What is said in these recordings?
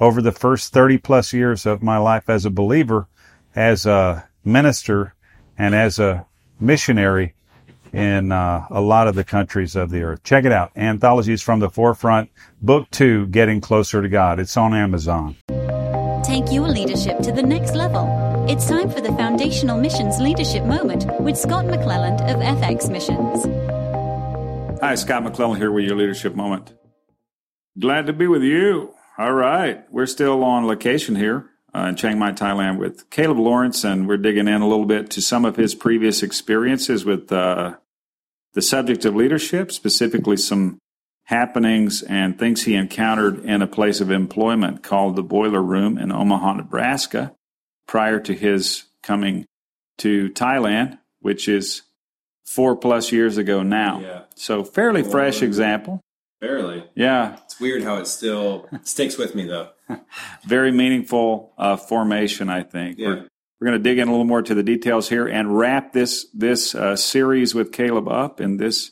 over the first 30 plus years of my life as a believer, as a minister, and as a missionary in uh, a lot of the countries of the earth. Check it out. Anthologies from the Forefront, Book Two, Getting Closer to God. It's on Amazon. Take your leadership to the next level. It's time for the Foundational Missions Leadership Moment with Scott McClelland of FX Missions. Hi, Scott McClelland here with your Leadership Moment. Glad to be with you. All right. We're still on location here uh, in Chiang Mai, Thailand with Caleb Lawrence, and we're digging in a little bit to some of his previous experiences with uh, the subject of leadership, specifically some happenings and things he encountered in a place of employment called the Boiler Room in Omaha, Nebraska, prior to his coming to Thailand, which is four plus years ago now. Yeah. So, fairly fresh example. Barely. Yeah, It's weird how it still sticks with me though. very meaningful uh, formation, I think. Yeah. We're, we're going to dig in a little more to the details here and wrap this this uh, series with Caleb up in this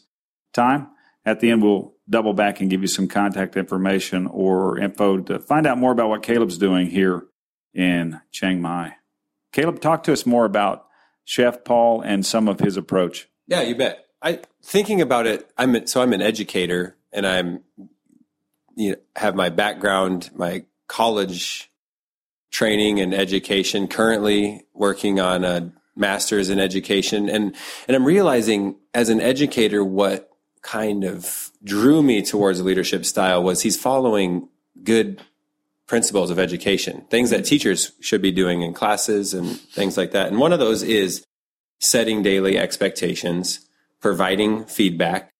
time. At the end, we'll double back and give you some contact information or info to find out more about what Caleb's doing here in Chiang Mai. Caleb, talk to us more about Chef Paul and some of his approach. Yeah, you bet. I thinking about it. I'm so I'm an educator, and I'm you know, have my background, my college training and education. Currently working on a master's in education, and and I'm realizing as an educator what kind of drew me towards a leadership style was he's following good principles of education, things that teachers should be doing in classes and things like that. And one of those is setting daily expectations, providing feedback.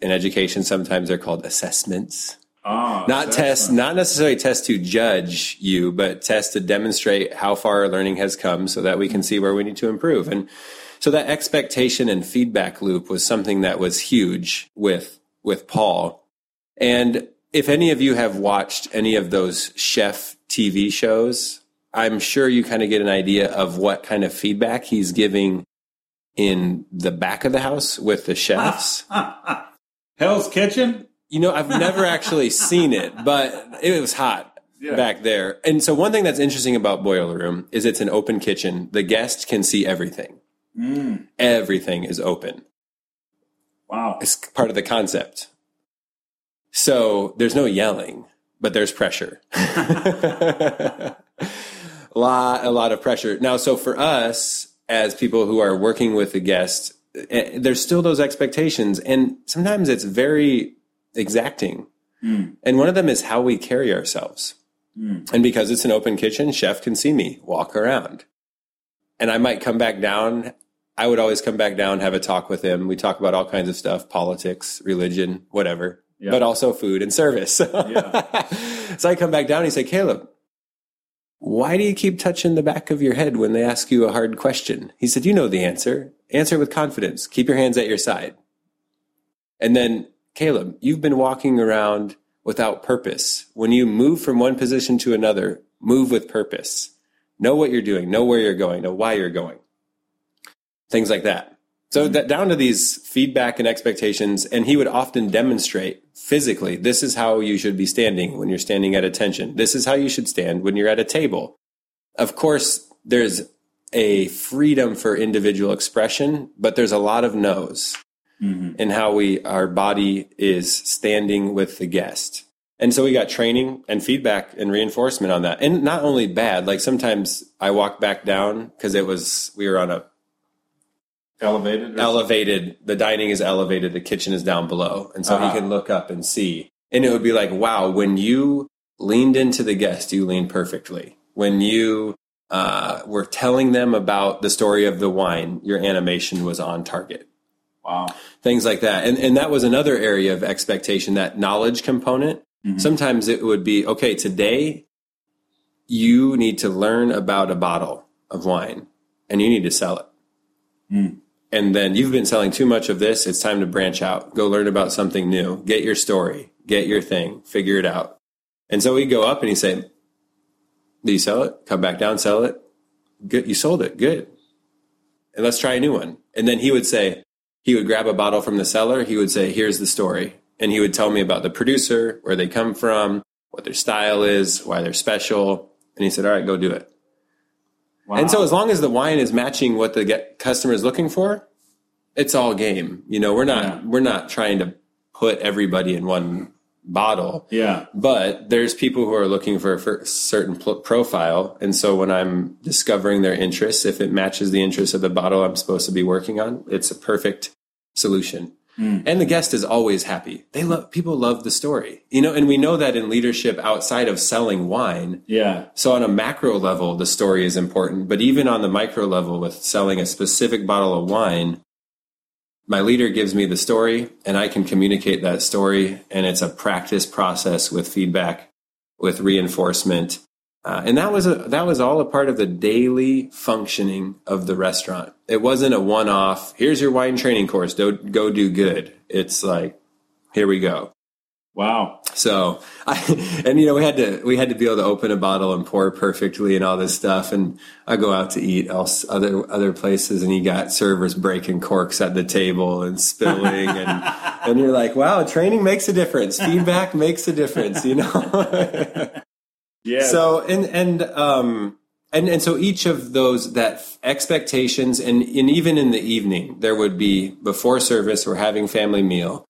In education, sometimes they're called assessments. Ah, not tests, not necessarily tests to judge you, but tests to demonstrate how far our learning has come so that we can see where we need to improve. And so that expectation and feedback loop was something that was huge with, with Paul. And if any of you have watched any of those chef TV shows, I'm sure you kind of get an idea of what kind of feedback he's giving in the back of the house with the chefs. Hell's Kitchen? You know, I've never actually seen it, but it was hot back there. And so one thing that's interesting about Boiler Room is it's an open kitchen. The guest can see everything. Everything is open. Wow. It's part of the concept. So there's no yelling, but there's pressure. a lot, a lot of pressure. Now, so for us as people who are working with the guest, eh, Eh, there's still those expectations, and sometimes it's very exacting. Hmm. And one of them is how we carry ourselves. Hmm. And because it's an open kitchen, chef can see me walk around. And I might come back down. I would always come back down, have a talk with him. We talk about all kinds of stuff, politics, religion, whatever, but also food and service. so I come back down and he say, Caleb, why do you keep touching the back of your head when they ask you a hard question? He said, you know the answer. Answer with confidence. Keep your hands at your side. And then, Caleb, you've been walking around without purpose. When you move from one position to another, move with purpose. Know what you're doing, know where you're going, know why you're going. Things like that. So mm-hmm. that down to these feedback and expectations, and he would often demonstrate physically, this is how you should be standing when you're standing at attention. This is how you should stand when you're at a table. Of course, there's a freedom for individual expression, but there's a lot of no's in how we our body is standing with the guest. And so we got training and feedback and reinforcement on that. And not only bad, like sometimes I walked back down because it was we were on a Elevated? elevated the dining is elevated, the kitchen is down below. And so Uh-huh. he can look up and see. And it would be like, wow, when you leaned into the guest, you leaned perfectly. When you uh, were telling them about the story of the wine, your animation was on target. Wow. things like that. And and that was another area of expectation, that knowledge component. Sometimes it would be, okay, today you need to learn about a bottle of wine and you need to sell it. And then you've been selling too much of this. It's time to branch out. Go learn about something new. Get your story. Get your thing. Figure it out. And so we go up and he say, Do you sell it? Come back down, sell it. Good. You sold it. Good. And let's try a new one. And then he would say, he would grab a bottle from the cellar. He would say, Here's the story. And he would tell me about the producer, where they come from, what their style is, why they're special. And he said, All right, go do it. Wow. And so as long as the wine is matching what the get, customer is looking for, it's all game. You know, we're not Yeah. we're not trying to put everybody in one bottle. yeah, But there's people who are looking for a certain pl- profile, and so when I'm discovering their interests, if it matches the interests of the bottle I'm supposed to be working on, it's a perfect solution. Hmm. And the guest is always happy. They love people love the story, you know, and we know that in leadership outside of selling wine, yeah, so on a macro level, the story is important, but even on the micro level with selling a specific bottle of wine, my leader gives me the story and I can communicate that story and it's a practice process with feedback, with reinforcement. Uh, and that was a, that was all a part of the daily functioning of the restaurant. It wasn't a one-off. Here's your wine training course. Go, go do good. It's like, here we go. Wow, So I, and you know, we had to, we had to be able to open a bottle and pour perfectly and all this stuff. And I go out to eat else, other, other places and you got servers breaking corks at the table and spilling and, and you're like, wow, training makes a difference. Feedback makes a difference, you know? yeah. So and and um and and so each of those that expectations and and even in the evening there would be before service we're having family meal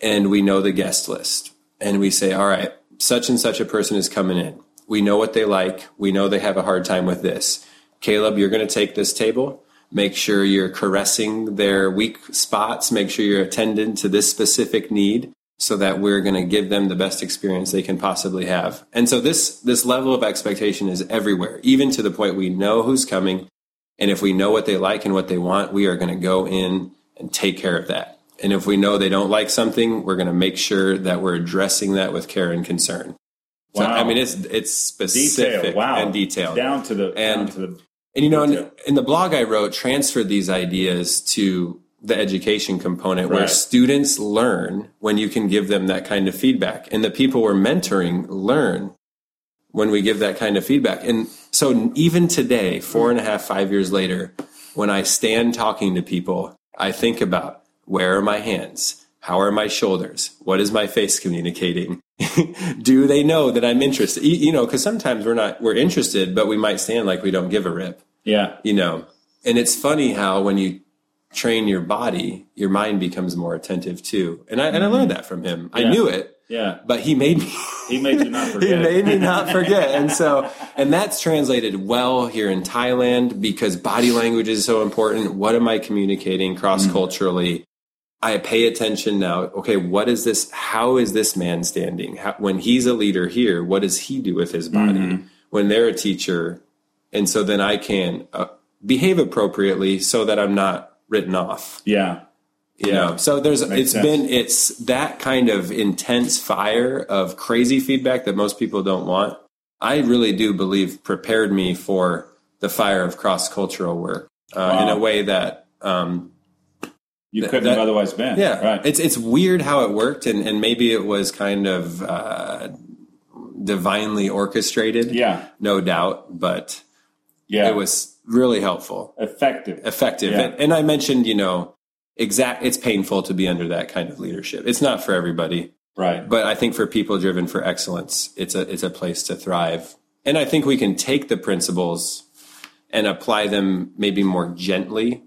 and we know the guest list. And we say all right such and such a person is coming in. We know what they like. We know they have a hard time with this. Caleb you're going to take this table. Make sure you're caressing their weak spots. Make sure you're attendant to this specific need so that we're going to give them the best experience they can possibly have. And so this this level of expectation is everywhere, even to the point we know who's coming, and if we know what they like and what they want, we are going to go in and take care of that. And if we know they don't like something, we're going to make sure that we're addressing that with care and concern. So Wow. I mean, it's it's specific detail. Wow, and detailed. down to the And- down to the And you know, in, in the blog I wrote, transferred these ideas to the education component where students learn when you can give them that kind of feedback. And the people we're mentoring learn when we give that kind of feedback. And so even today, four and a half, five years later, when I stand talking to people, I think about where are my hands? How are my shoulders? What is my face communicating? Do they know that I'm interested? You know, because sometimes we're not, we're interested, but we might stand like we don't give a rip yeah, you know and it's funny how when you train your body your mind becomes more attentive too and i and i learned mm-hmm. that from him i knew it yeah. but he made me He made you not forget. he made me not forget and so and that's translated well here in thailand because body language is so important what am i communicating cross culturally I pay attention now. Okay, what is this? How is this man standing? How, when he's a leader here, what does he do with his body? When they're a teacher, and so then I can uh, behave appropriately so that I'm not written off. yeah, You know, so there's it's sense. been it's that kind of intense fire of crazy feedback that most people don't want. I really do believe prepared me for the fire of cross cultural work uh, in a way that um, you couldn't that- have otherwise been. yeah, right. It's it's weird how it worked, and, and maybe it was kind of uh, divinely orchestrated. yeah, no doubt, but yeah. it was really helpful, effective. effective. Yeah. And, and I mentioned, you know, exact. It's painful to be under that kind of leadership. It's not for everybody, Right. but I think for people driven for excellence, it's a it's a place to thrive. And I think we can take the principles and apply them maybe more gently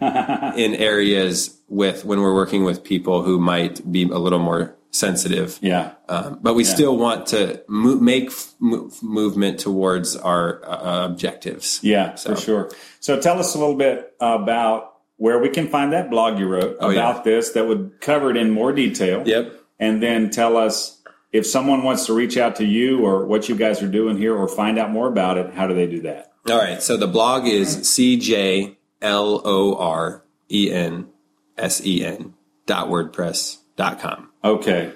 in areas with when we're working with people who might be a little more sensitive. Yeah. Um, but we still want to mo- make move, movement towards our uh, objectives. Yeah, So- for sure. So tell us a little bit about where we can find that blog you wrote Oh, about yeah. this that would cover it in more detail. Yep. And then tell us if someone wants to reach out to you or what you guys are doing here or find out more about it, how do they do that? All right. So the blog is cj l o r e n s e n dot wordpress dot com. Okay.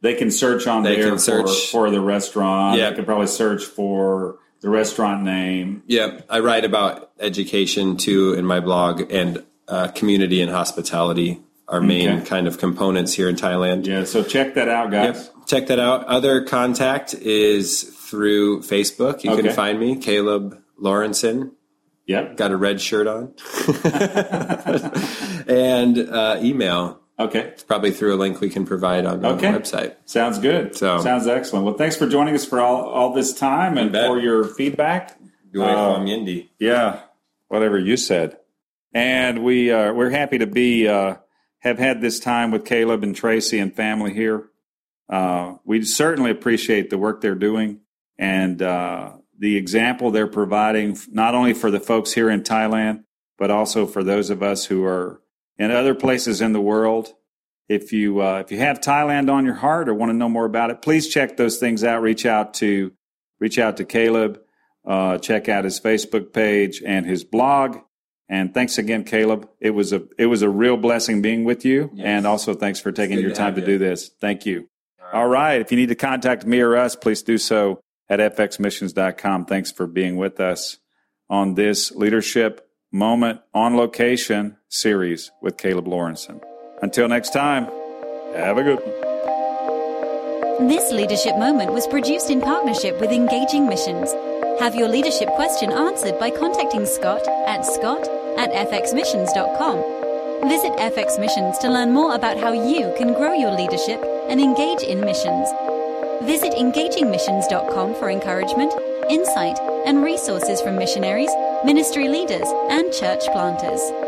They can search on They there can search- for, for the restaurant. Yeah. They can probably search for the restaurant name. Yep, I write about education too in my blog, and uh, community and hospitality are main Okay. kind of components here in Thailand. Yeah, so check that out, Yep. guys. Check that out. Other contact is through Facebook. You Okay. can find me, Caleb Lorensen. Yep. Got a red shirt on. and uh, email, Okay. It's probably through a link we can provide on the Okay. website. Sounds good. So- Sounds excellent. Well, thanks for joining us for all, all this time and for your feedback. Uh, Yindi. Yeah, whatever you said. And we uh, we're happy to be uh, have had this time with Caleb and Tracy and family here. Uh, we certainly appreciate the work they're doing and uh, the example they're providing, not only for the folks here in Thailand, but also for those of us who are in other places in the world. If you uh, if you have Thailand on your heart or want to know more about it, please check those things out. Reach out to reach out to Caleb. Uh, check out his Facebook page and his blog. And thanks again, Caleb. It was a it was a real blessing being with you. Yes. And also thanks for taking your to time to you. do this. Thank you. All right. If you need to contact me or us, please do so at fxmissions.com. Thanks for being with us on this leadership moment on location series with Caleb Lorensen. Until next time, have a good one. This leadership moment was produced in partnership with Engaging Missions. Have your leadership question answered by contacting Scott at scott at fxmissions.com. Visit FX Missions to learn more about how you can grow your leadership and engage in missions. Visit engagingmissions.com for encouragement, insight, and resources from missionaries, ministry leaders, and church planters.